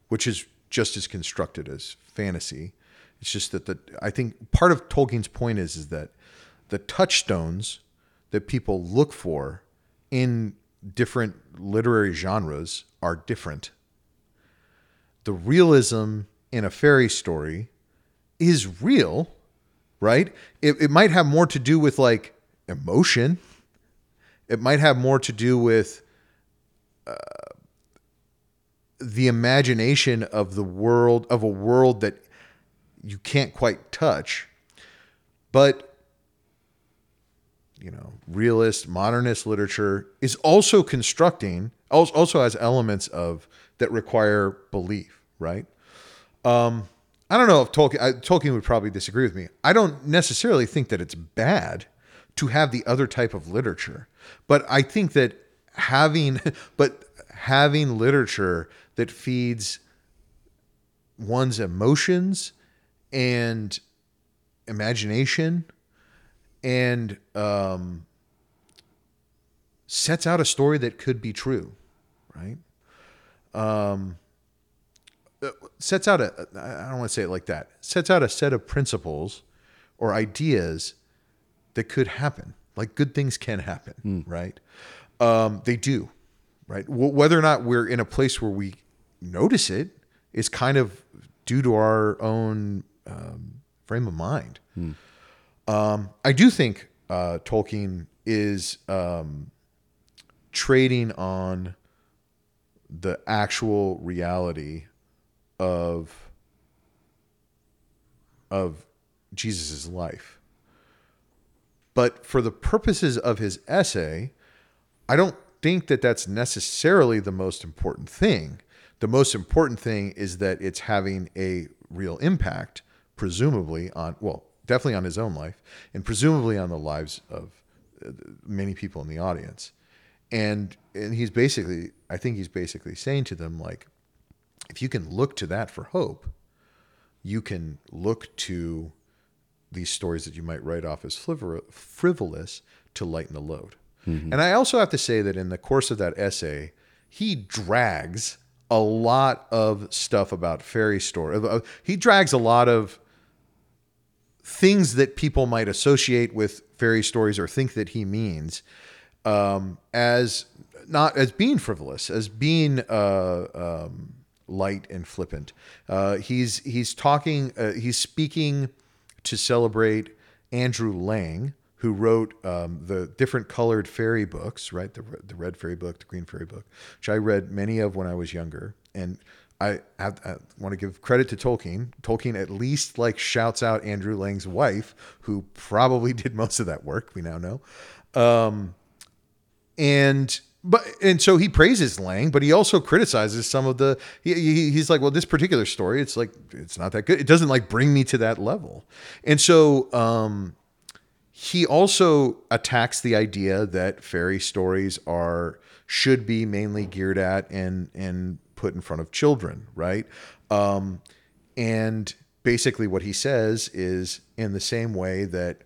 which is just as constructed as fantasy. It's just that the I think part of Tolkien's point is is that the touchstones that people look for in different literary genres are different. The realism in a fairy story is real, right? It, it might have more to do with like emotion. It might have more to do with uh, the imagination of the world of a world that you can't quite touch but you know realist modernist literature is also constructing also has elements of that require belief right? Um i don't know if tolkien I, tolkien would probably disagree with me. I don't necessarily think that it's bad to have the other type of literature but i think that having but having literature that feeds one's emotions and imagination and um, sets out a story that could be true, right? Um, uh, sets out a, I don't want to say it like that, sets out a set of principles or ideas that could happen. Like good things can happen, right? Um, they do, right? Whether or not we're in a place where we notice it is kind of due to our own um, frame of mind. Um, I do think uh, Tolkien is um, trading on the actual reality of of Jesus's life. But for the purposes of his essay, I don't think that that's necessarily the most important thing. The most important thing is that it's having a real impact, presumably on, well, definitely on his own life, and presumably on the lives of uh, many people in the audience. And and he's basically, I think he's basically saying to them like, if you can look to that for hope, you can look to these stories that you might write off as frivolous to lighten the load. And I also have to say that in the course of that essay, he drags a lot of stuff about fairy story. uh, He drags a lot of things that people might associate with fairy stories or think that he means um, as not as being frivolous, as being uh, um, light and flippant. Uh, he's he's talking. Uh, he's speaking to celebrate Andrew Lang, who wrote um, the different colored fairy books, right? The the red fairy book, the green fairy book, which I read many of when I was younger, and. I, have, I want to give credit to Tolkien. Tolkien at least like shouts out Andrew Lang's wife, who probably did most of that work. We now know, um, and but and so he praises Lang, but he also criticizes some of the. He, he, he's like, well, this particular story, it's like it's not that good. It doesn't like bring me to that level, and so um, he also attacks the idea that fairy stories are should be mainly geared at and and put in front of children, right? Um, and basically, what he says is in the same way that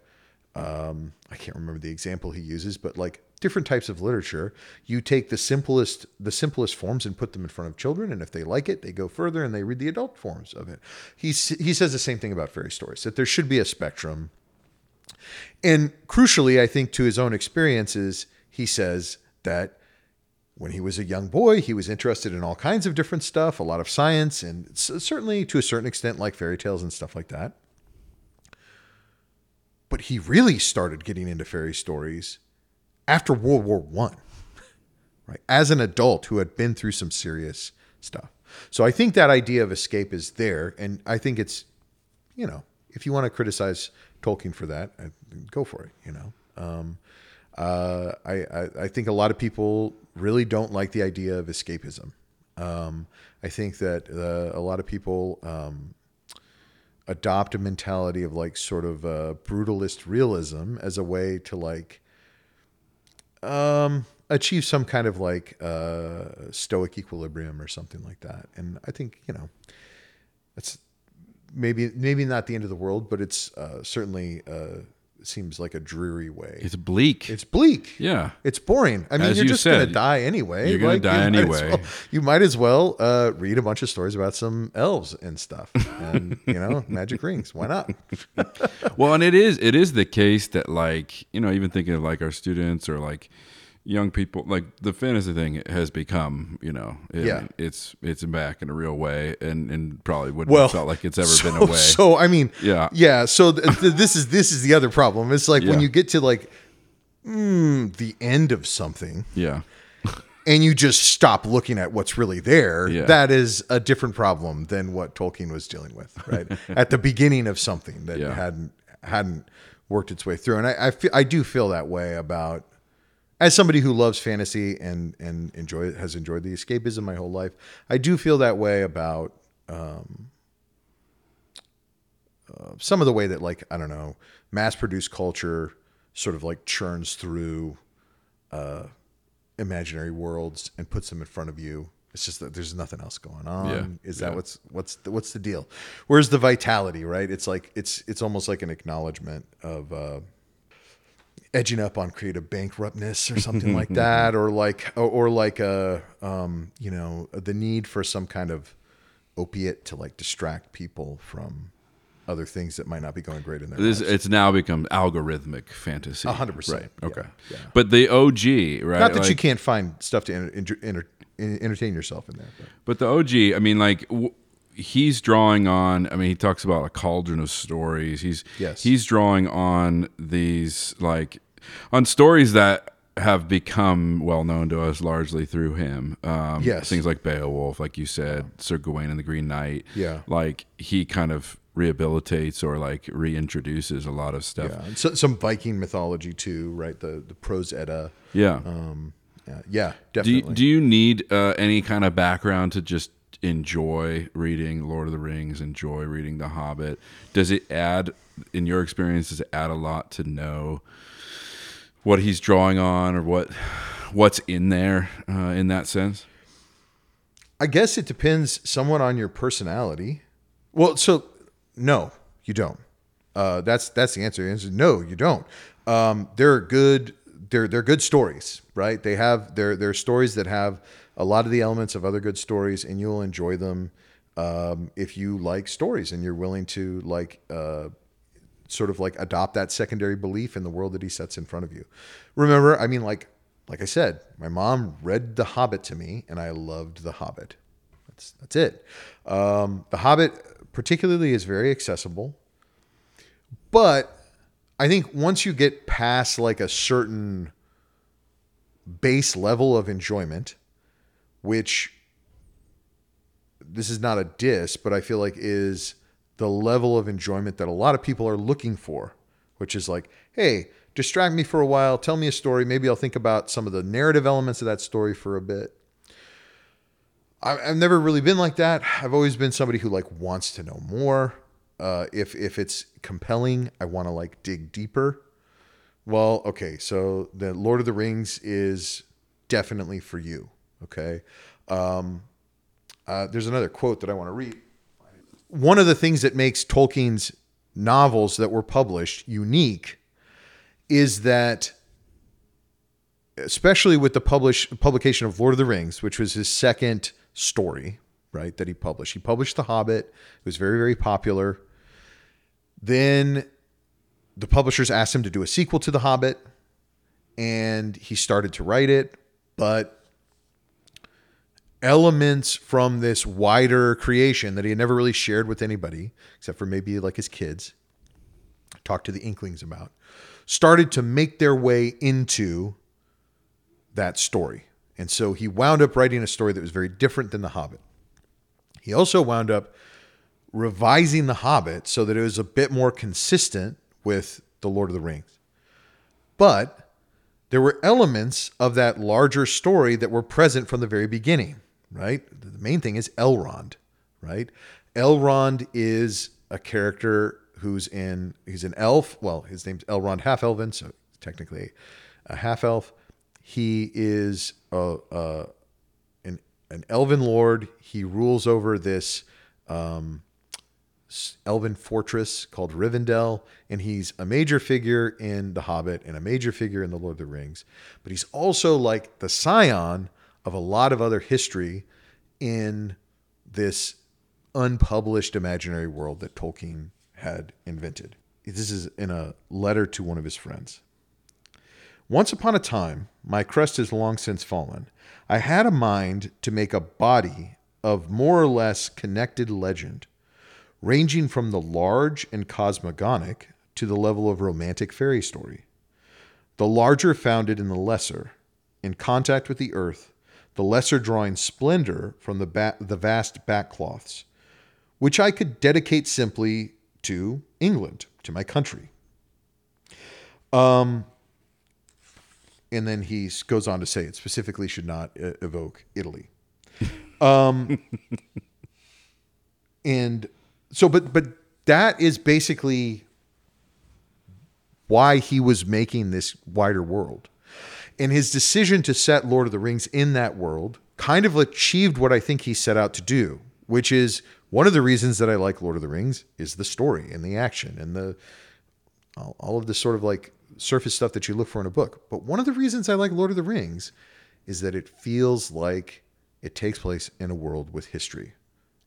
um, I can't remember the example he uses, but like different types of literature, you take the simplest the simplest forms and put them in front of children, and if they like it, they go further and they read the adult forms of it. He he says the same thing about fairy stories that there should be a spectrum. And crucially, I think to his own experiences, he says that when he was a young boy, he was interested in all kinds of different stuff, a lot of science, and certainly to a certain extent, like fairy tales and stuff like that. but he really started getting into fairy stories after World War One, right? As an adult who had been through some serious stuff. So I think that idea of escape is there, and I think it's, you know, if you want to criticize Tolkien for that, go for it. You know, um, uh, I, I think a lot of people really don't like the idea of escapism. Um, I think that uh, a lot of people um, adopt a mentality of like sort of uh, brutalist realism as a way to like um, achieve some kind of like uh, stoic equilibrium or something like that. And I think you know, it's maybe maybe not the end of the world, but it's uh, certainly seems like a dreary way. It's bleak. It's bleak. yeah. It's boring. I mean, As you're you just said, to die anyway. you're gonna die you might anyway. well- you might as well uh, read a bunch of stories about some elves and stuff, and you know, magic rings. Why not? well and it is it is the case that like you know even thinking of like our students or like young people like the fantasy thing has become you know it- Yeah. it's it's back in a real way and and probably wouldn't Well, have felt like it's ever so, been away So I mean, Yeah. yeah. So th- th- this is this is the other problem. It's like when you get to like mm, the end of something, yeah and you just stop looking at what's really there. Yeah. That is a different problem than what Tolkien was dealing with, right? at the beginning of something that Yeah. hadn't hadn't worked its way through, and I I, feel, I do feel that way about. As somebody who loves fantasy and and enjoy has enjoyed the escapism my whole life, I do feel that way about some of the way that like I don't know, mass produced culture sort of like churns through uh, imaginary worlds and puts them in front of you. It's just that there's nothing else going on. Yeah, Is that yeah. what's what's the, what's the deal? Where's the vitality? Right? It's like it's it's almost like an acknowledgement of uh, edging up on creative bankruptness or something like that, or like or, or like a um, you know the need for some kind of opiate to like distract people from other things that might not be going great in their this, lives. it's now become algorithmic fantasy A hundred percent. right okay yeah. but the og right Not that you can't find stuff to enter, enter, enter, entertain yourself in there. But. But the OG, I mean, like w- he's drawing on. I mean, he talks about a cauldron of stories. He's Yes. he's drawing on these like on stories that have become well known to us largely through him. Um, Yes. things like Beowulf, like you said, Sir Gawain and the Green Knight. Yeah. like he kind of rehabilitates or like reintroduces a lot of stuff. Yeah, so, some Viking mythology too, right? The the Prose Edda. Yeah. Um, yeah, yeah, do definitely. you, do you need uh, any kind of background to just enjoy reading Lord of the Rings, enjoy reading The Hobbit? Does it add, in your experience, does it add a lot to know what he's drawing on or what what's in there uh, in that sense? I guess it depends somewhat on your personality. Well, so no, you don't. Uh, that's that's the answer. The answer no, you don't. Um, they're good. They're they're good stories, right? They have they're they're stories that have a lot of the elements of other good stories, and you'll enjoy them um, if you like stories and you're willing to like uh, sort of like adopt that secondary belief in the world that he sets in front of you. Remember, I mean, like like I said, my mom read The Hobbit to me, and I loved The Hobbit. That's that's it. Um, the Hobbit, particularly, is very accessible, but I think once you get past like a certain base level of enjoyment, which this is not a diss, but I feel like is the level of enjoyment that a lot of people are looking for, which is like, hey, distract me for a while, tell me a story, maybe I'll think about some of the narrative elements of that story for a bit. I've never really been like that. I've always been somebody who like wants to know more. Uh, if if it's compelling, I want to like dig deeper. Well, okay, so the Lord of the Rings is definitely for you. Okay, um, uh, there's another quote that I want to read. One of the things that makes Tolkien's novels that were published unique is that, especially with the publish, publication of Lord of the Rings, which was his second story, right, that he published. He published The Hobbit. It was very, very popular. Then the publishers asked him to do a sequel to The Hobbit, and he started to write it, but elements from this wider creation that he had never really shared with anybody, except for maybe like his kids, talked to the Inklings about, started to make their way into that story. And so he wound up writing a story that was very different than The Hobbit. He also wound up revising The Hobbit so that it was a bit more consistent with The Lord of the Rings. But there were elements of that larger story that were present from the very beginning, right? The main thing is Elrond, right? Elrond is a character who's in he's an elf. Well, his name's Elrond Half Elven, so technically a half elf. He is a, a an an elven lord. He rules over this um, elven fortress called Rivendell, and he's a major figure in The Hobbit and a major figure in The Lord of the Rings. But he's also like the scion of a lot of other history in this unpublished imaginary world that Tolkien had invented. This is in a letter to one of his friends. Once upon a time, my crest has long since fallen. I had a mind to make a body of more or less connected legend, ranging from the large and cosmogonic to the level of romantic fairy story. The larger founded in the lesser, in contact with the earth, the lesser drawing splendor from the, ba- the vast backcloths, which I could dedicate simply to England, to my country. Um, and then he goes on to say it specifically should not uh, evoke Italy. Um, and so, but but that is basically why he was making this wider world, and his decision to set Lord of the Rings in that world kind of achieved what I think he set out to do, which is one of the reasons that I like Lord of the Rings is the story and the action and the all, of the sort of like surface stuff that you look for in a book. But one of the reasons I like Lord of the Rings is that it feels like it takes place in a world with history,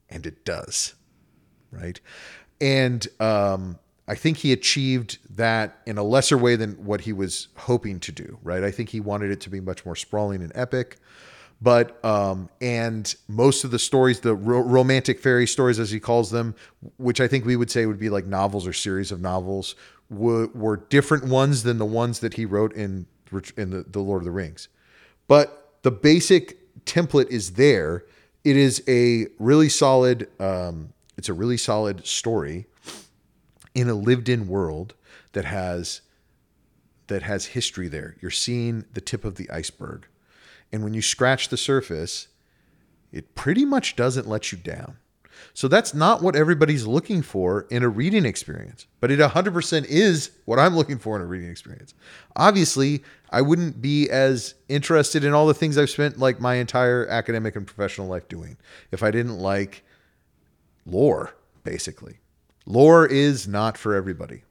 and it does, right? And um, I think he achieved that in a lesser way than what he was hoping to do, right? I think he wanted it to be much more sprawling and epic but um, and most of the stories, the ro- romantic fairy stories, as he calls them, which I think we would say would be like novels or series of novels, were, were different ones than the ones that he wrote in in the, the Lord of the Rings. But the basic template is there. It is a really solid. Um, it's a really solid story in a lived-in world that has that has history there. You're seeing the tip of the iceberg and when you scratch the surface, it pretty much doesn't let you down. So that's not what everybody's looking for in a reading experience, but it 100% is what I'm looking for in a reading experience. Obviously, I wouldn't be as interested in all the things I've spent like my entire academic and professional life doing if I didn't like lore, basically. Lore is not for everybody.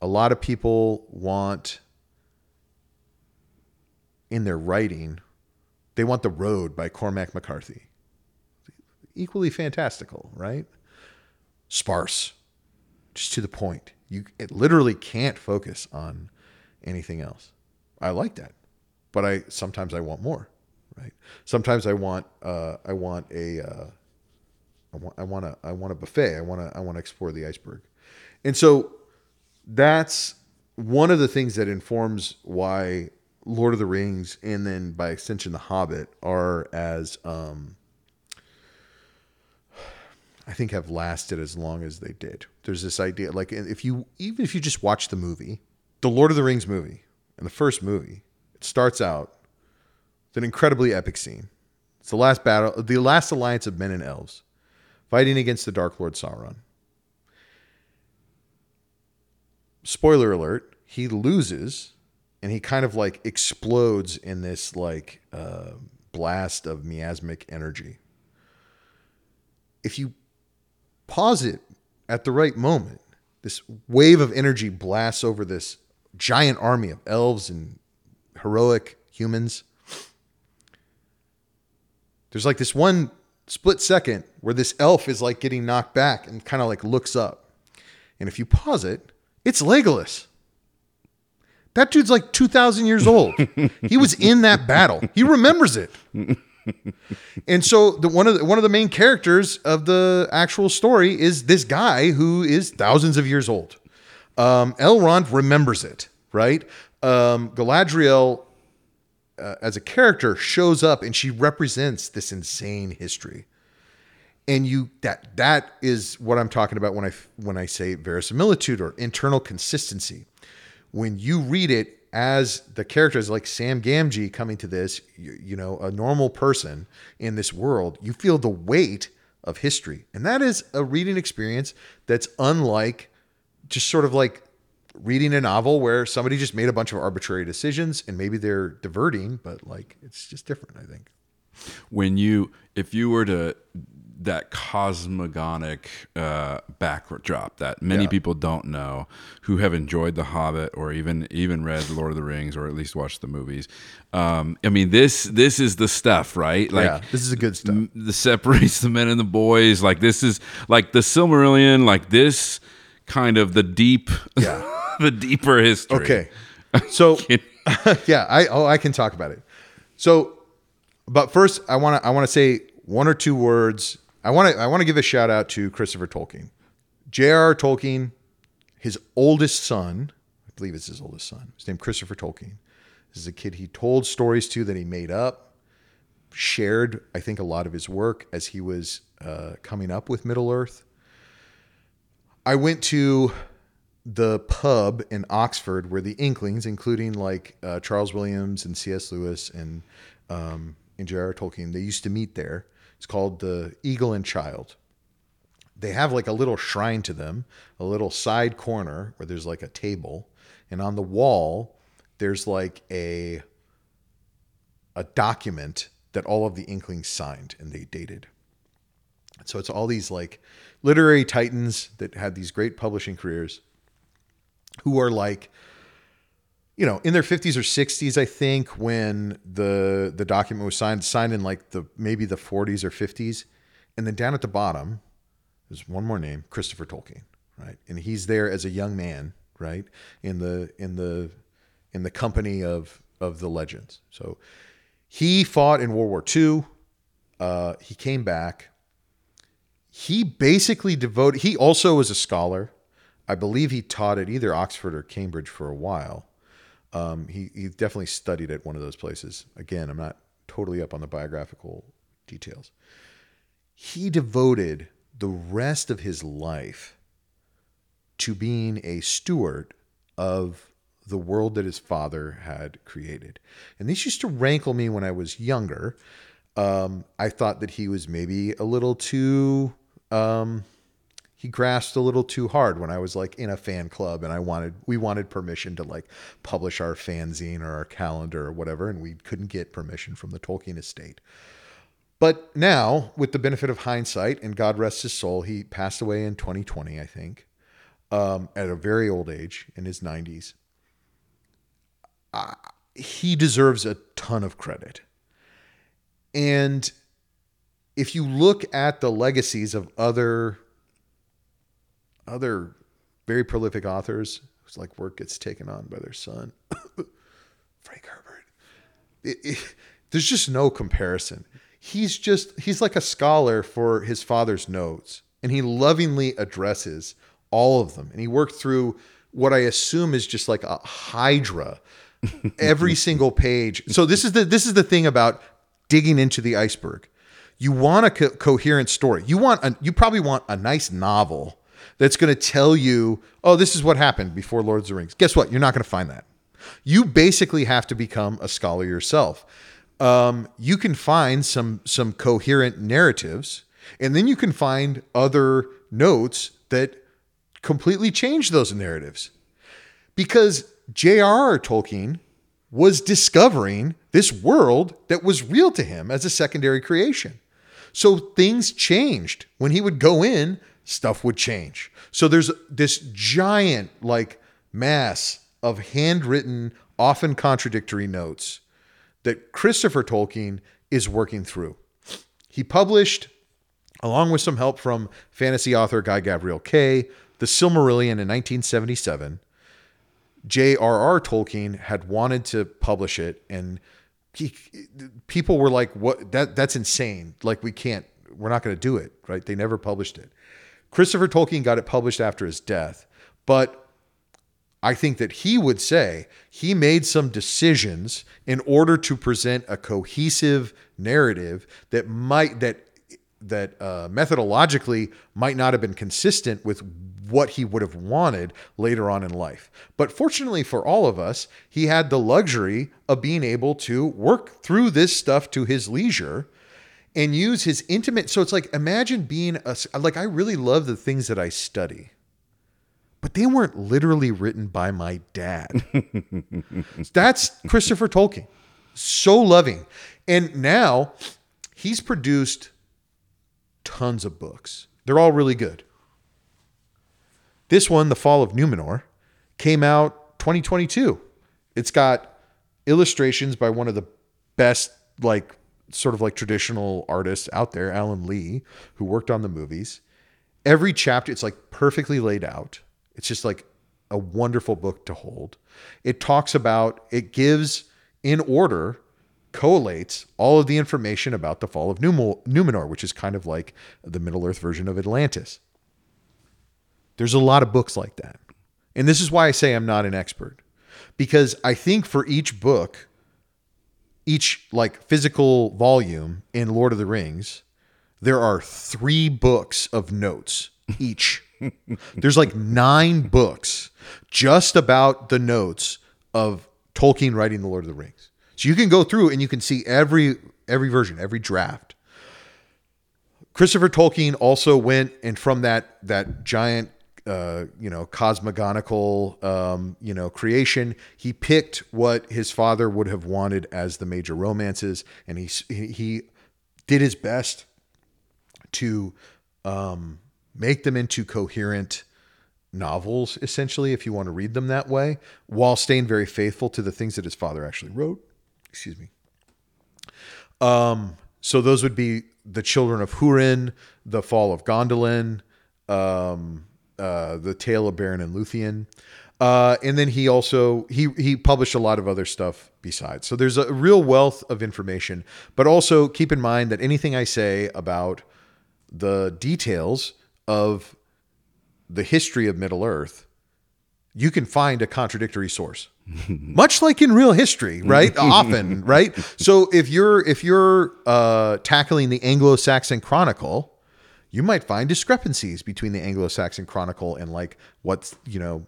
A lot of people want in their writing, they want The Road by Cormac McCarthy. Equally fantastical, right? Sparse, just to the point. You it literally can't focus on anything else. I like that, but I sometimes I want more, right? Sometimes I want uh, I want a uh, I want I want a I want a buffet. I want to I want to explore the iceberg, and so that's one of the things that informs why Lord of the Rings and then by extension The Hobbit are as um, I think have lasted as long as they did. There's this idea like if you even if you just watch the movie, the Lord of the Rings movie, and the first movie, it starts out with an incredibly epic scene. It's the last battle, the last alliance of men and elves fighting against the Dark Lord Sauron. Spoiler alert, he loses and he kind of like explodes in this like uh, blast of miasmic energy. If you pause it at the right moment, this wave of energy blasts over this giant army of elves and heroic humans. There's like this one split second where this elf is like getting knocked back and kind of like looks up. And if you pause it, it's Legolas. That dude's like 2,000 years old. he was in that battle. He remembers it. and so the, one of the, one of the main characters of the actual story is this guy who is thousands of years old. Um, Elrond remembers it, right? Um, Galadriel, uh, as a character, shows up and she represents this insane history. And you that that is what I'm talking about when I when I say verisimilitude or internal consistency. When you read it as the characters like Sam Gamgee coming to this, you, you know, a normal person in this world, you feel the weight of history. And that is a reading experience that's unlike just sort of like reading a novel where somebody just made a bunch of arbitrary decisions and maybe they're diverting, but like it's just different, I think. When you, if you were to, that cosmogonic uh, backdrop that many Yeah. people don't know who have enjoyed The Hobbit or even even read Lord of the Rings or at least watched the movies. Um, I mean, this this is the stuff, right? Like yeah, this is a good stuff. m- the separates the men and the boys. Like this is like the Silmarillion. Like this kind of the deep, Yeah. the deeper history. Okay. So yeah, I oh I can talk about it. So but first I want to I want to say one or two words. I want to I want to give a shout out to Christopher Tolkien. J.R.R. Tolkien, his oldest son, I believe it's his oldest son. His name Christopher Tolkien. This is a kid he told stories to that he made up, shared I think a lot of his work as he was uh, coming up with Middle Earth. I went to the pub in Oxford where the Inklings, including like uh, Charles Williams and C.S. Lewis and um, and J.R.R. Tolkien, they used to meet there. It's called the Eagle and Child. They have like a little shrine to them, a little side corner where there's like a table, and on the wall there's like a a document that all of the Inklings signed and they dated. So it's all these like literary titans that had these great publishing careers who are like you know in their 50s or 60s i think when the the document was signed signed in like the maybe the 40s or 50s and then down at the bottom there's one more name christopher tolkien right? And he's there as a young man right in the in the in the company of of the legends. So he fought in world war ii uh, he came back. He basically devoted he also was a scholar i believe he taught at either oxford or cambridge for a while. Um, he, he definitely studied at one of those places. Again i'm not totally up on the biographical details. He devoted the rest of his life to being a steward of the world that his father had created. And this used to rankle me when i was younger. Um, I thought that he was maybe a little too um, he grasped a little too hard when I was like in a fan club and I wanted we wanted permission to like publish our fanzine or our calendar or whatever and we couldn't get permission from the Tolkien estate. But now, with the benefit of hindsight, and God rest his soul, he passed away in 2020, I think, um, at a very old age in his 90s. Uh, he deserves a ton of credit. And if you look at the legacies of other other very prolific authors whose like work gets taken on by their son, Frank Herbert, it, it, there's just no comparison. He's just he's like a scholar for his father's notes, and he lovingly addresses all of them. And he worked through what I assume is just like a hydra every single page. So this is the this is the thing about digging into the iceberg. You want a co- coherent story. You want a, you probably want a nice novel that's going to tell you, "Oh, this is what happened before Lord of the Rings." Guess what? You're not going to find that. You basically have to become a scholar yourself. Um, you can find some some coherent narratives, and then you can find other notes that completely change those narratives because J.R.R. Tolkien was discovering this world that was real to him as a secondary creation. So things changed. When he would go in, stuff would change. So there's this giant like mass of handwritten, often contradictory notes that Christopher Tolkien is working through. He published, along with some help from fantasy author Guy Gabriel Kay, The Silmarillion in 1977. J.R.R. Tolkien had wanted to publish it, and he, people were like, "What? That that's insane! Like we can't. We're not going to do it." Right? They never published it. Christopher Tolkien got it published after his death, but I think that he would say he made some decisions in order to present a cohesive narrative that might that that uh, methodologically might not have been consistent with what he would have wanted later on in life. But fortunately for all of us, he had the luxury of being able to work through this stuff to his leisure and use his intimate. So it's like imagine being a like I really love the things that I study. But they weren't literally written by my dad. That's Christopher Tolkien. So loving. And now he's produced tons of books. They're all really good. This one, The Fall of Numenor, came out 2022. It's got illustrations by one of the best, like, sort of like traditional artists out there, Alan Lee, who worked on the movies. Every chapter, it's like perfectly laid out. It's just like a wonderful book to hold. It talks about, it gives in order, collates all of the information about the fall of Numenor, which is kind of like the Middle Earth version of Atlantis. There's a lot of books like that. And this is why I say I'm not an expert. Because I think for each book, each like physical volume in Lord of the Rings, there are three books of notes each. There's like nine books just about the notes of Tolkien writing the Lord of the Rings. So you can go through and you can see every every version, every draft. Christopher Tolkien also went and from that that giant uh, you know, cosmogonical, um, you know, creation. He picked what his father would have wanted as the major romances, and he he did his best to um, make them into coherent novels, essentially, if you want to read them that way, while staying very faithful to the things that his father actually wrote. Excuse me. Um, so those would be the Children of Hurin, the Fall of Gondolin. Um, uh, the Tale of Beren and Luthien. Uh, and then he also he he published a lot of other stuff besides. So there's a real wealth of information. But also keep in mind that anything I say about the details of the history of Middle Earth, you can find a contradictory source. Much like in real history, right? Often, right? So if you're if you're uh, tackling the Anglo-Saxon Chronicle, you might find discrepancies between the Anglo-Saxon Chronicle and like what's you know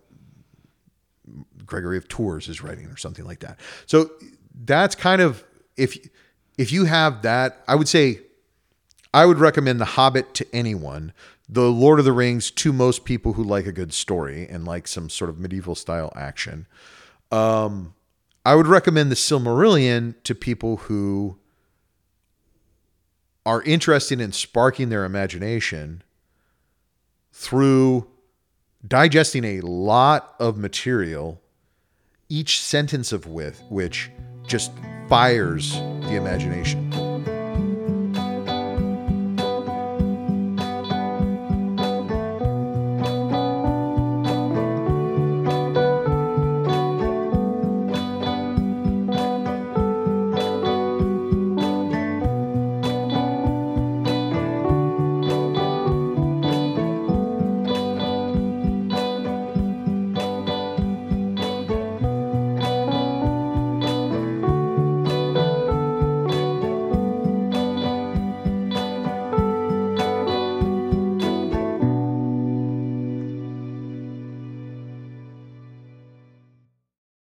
Gregory of Tours is writing or something like that. So that's kind of if if you have that, I would say I would recommend The Hobbit to anyone. The Lord of the Rings to most people who like a good story and like some sort of medieval style action. Um, I would recommend The Silmarillion to people who are interested in sparking their imagination through digesting a lot of material, each sentence of which just fires the imagination.